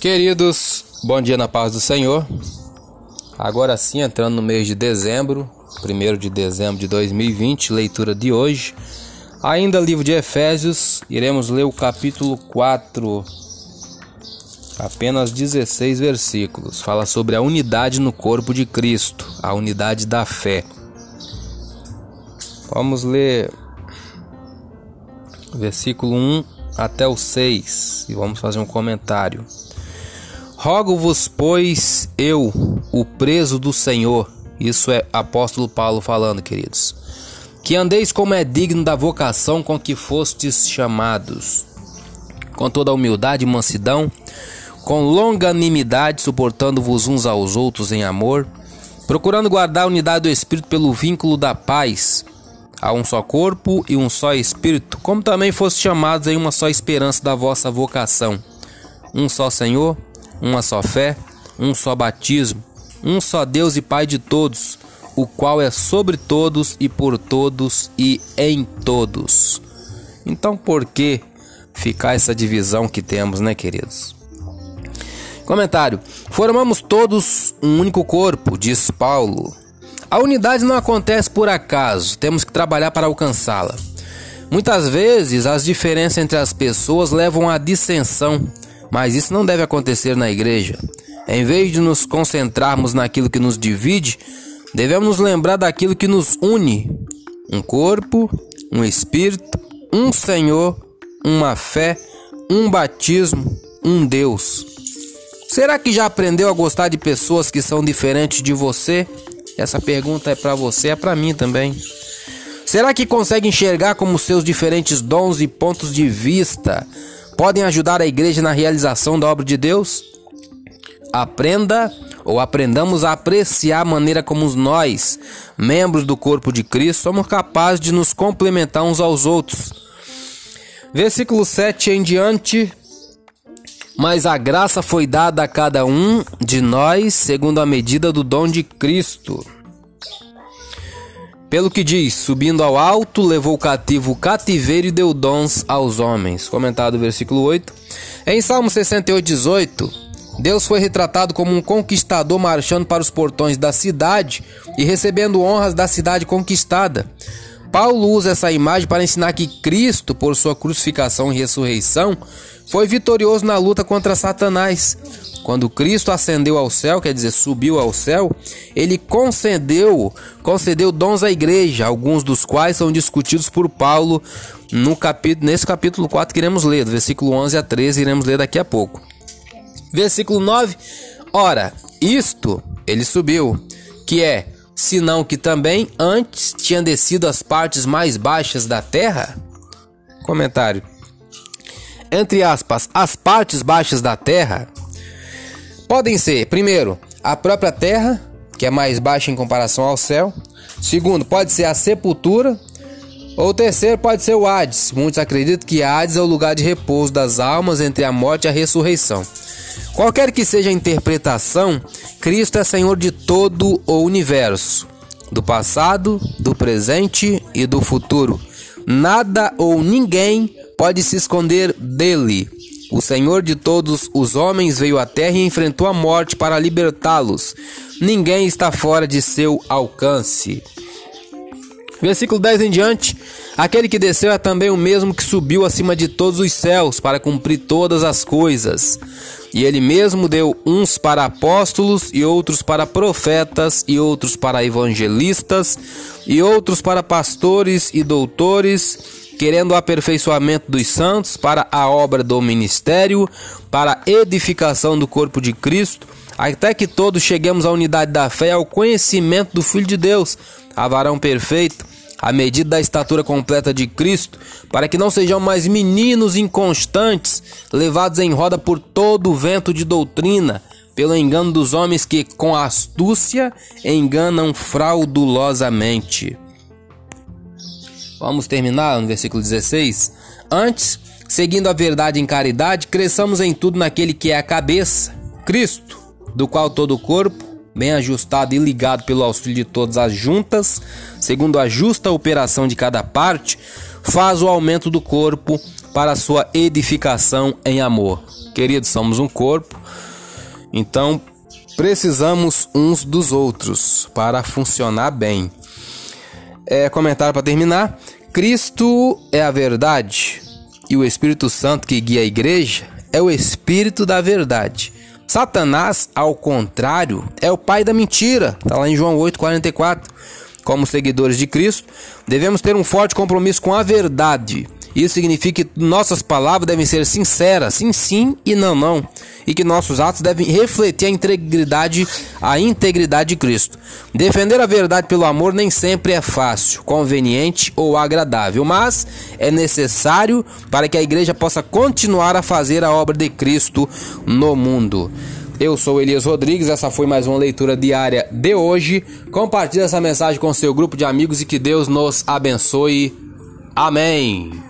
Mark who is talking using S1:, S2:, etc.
S1: Queridos, bom dia na paz do Senhor. Agora sim, entrando no mês de dezembro, 1 de dezembro de 2020, leitura de hoje. Ainda livro de Efésios, iremos ler o capítulo 4, apenas 16 versículos. Fala sobre a unidade no corpo de Cristo, a unidade da fé. Vamos ler versículo 1 até o 6 e vamos fazer um comentário. Rogo-vos, pois, eu, o preso do Senhor, isso é apóstolo Paulo falando, queridos, que andeis como é digno da vocação com que fostes chamados, com toda humildade e mansidão, com longanimidade, suportando-vos uns aos outros em amor, procurando guardar a unidade do Espírito pelo vínculo da paz. Há um só corpo e um só Espírito, como também fostes chamados em uma só esperança da vossa vocação. Um só Senhor, uma só fé, um só batismo, um só Deus e Pai de todos, o qual é sobre todos e por todos e em todos. Então, por que ficar essa divisão que temos, né, queridos? Comentário: Formamos todos um único corpo, diz Paulo. A unidade não acontece por acaso, temos que trabalhar para alcançá-la. Muitas vezes as diferenças entre as pessoas levam à dissensão mas isso não deve acontecer na igreja. Em vez de nos concentrarmos naquilo que nos divide, devemos nos lembrar daquilo que nos une: um corpo, um espírito, um Senhor, uma fé, um batismo, um Deus. Será que já aprendeu a gostar de pessoas que são diferentes de você? Essa pergunta é para você, é para mim também. Será que consegue enxergar como seus diferentes dons e pontos de vista podem ajudar a igreja na realização da obra de Deus? Aprenda ou aprendamos a apreciar a maneira como nós, membros do corpo de Cristo, somos capazes de nos complementar uns aos outros. Versículo 7 em diante. Mas a graça foi dada a cada um de nós segundo a medida do dom de Cristo. Pelo que diz, subindo ao alto, levou cativo o cativeiro e deu dons aos homens. Comentado versículo 8. Em Salmo 68, 18, Deus foi retratado como um conquistador marchando para os portões da cidade e recebendo honras da cidade conquistada. Paulo usa essa imagem para ensinar que Cristo, por sua crucificação e ressurreição, foi vitorioso na luta contra Satanás. Quando Cristo ascendeu ao céu, quer dizer, subiu ao céu, ele concedeu, concedeu dons à igreja, alguns dos quais são discutidos por Paulo no capítulo, nesse capítulo 4 que iremos ler, do versículo 11 a 13, iremos ler daqui a pouco. Versículo 9: Ora, isto ele subiu, que é, senão que também antes tinha descido as partes mais baixas da terra? Comentário. Entre aspas, as partes baixas da terra Podem ser, primeiro, a própria terra, que é mais baixa em comparação ao céu. Segundo, pode ser a sepultura. Ou terceiro, pode ser o Hades. Muitos acreditam que Hades é o lugar de repouso das almas entre a morte e a ressurreição. Qualquer que seja a interpretação, Cristo é Senhor de todo o universo, do passado, do presente e do futuro. Nada ou ninguém pode se esconder dele. O Senhor de todos os homens veio à terra e enfrentou a morte para libertá-los. Ninguém está fora de seu alcance. Versículo 10 em diante: Aquele que desceu é também o mesmo que subiu acima de todos os céus para cumprir todas as coisas. E ele mesmo deu uns para apóstolos, e outros para profetas, e outros para evangelistas, e outros para pastores e doutores querendo o aperfeiçoamento dos santos para a obra do ministério, para a edificação do corpo de Cristo, até que todos cheguemos à unidade da fé ao conhecimento do Filho de Deus, a varão perfeito, à medida da estatura completa de Cristo, para que não sejam mais meninos inconstantes, levados em roda por todo o vento de doutrina, pelo engano dos homens que com astúcia enganam fraudulosamente. Vamos terminar no versículo 16. Antes, seguindo a verdade em caridade, cresçamos em tudo naquele que é a cabeça, Cristo, do qual todo o corpo, bem ajustado e ligado pelo auxílio de todas as juntas, segundo a justa operação de cada parte, faz o aumento do corpo para sua edificação em amor. Queridos, somos um corpo, então precisamos uns dos outros para funcionar bem. É, comentário para terminar. Cristo é a verdade e o Espírito Santo que guia a igreja é o Espírito da verdade. Satanás, ao contrário, é o pai da mentira. Está lá em João 8,44. Como seguidores de Cristo, devemos ter um forte compromisso com a verdade isso significa que nossas palavras devem ser sinceras, sim, sim e não, não. E que nossos atos devem refletir a integridade, a integridade de Cristo. Defender a verdade pelo amor nem sempre é fácil, conveniente ou agradável, mas é necessário para que a igreja possa continuar a fazer a obra de Cristo no mundo. Eu sou Elias Rodrigues, essa foi mais uma leitura diária de hoje. Compartilhe essa mensagem com seu grupo de amigos e que Deus nos abençoe. Amém.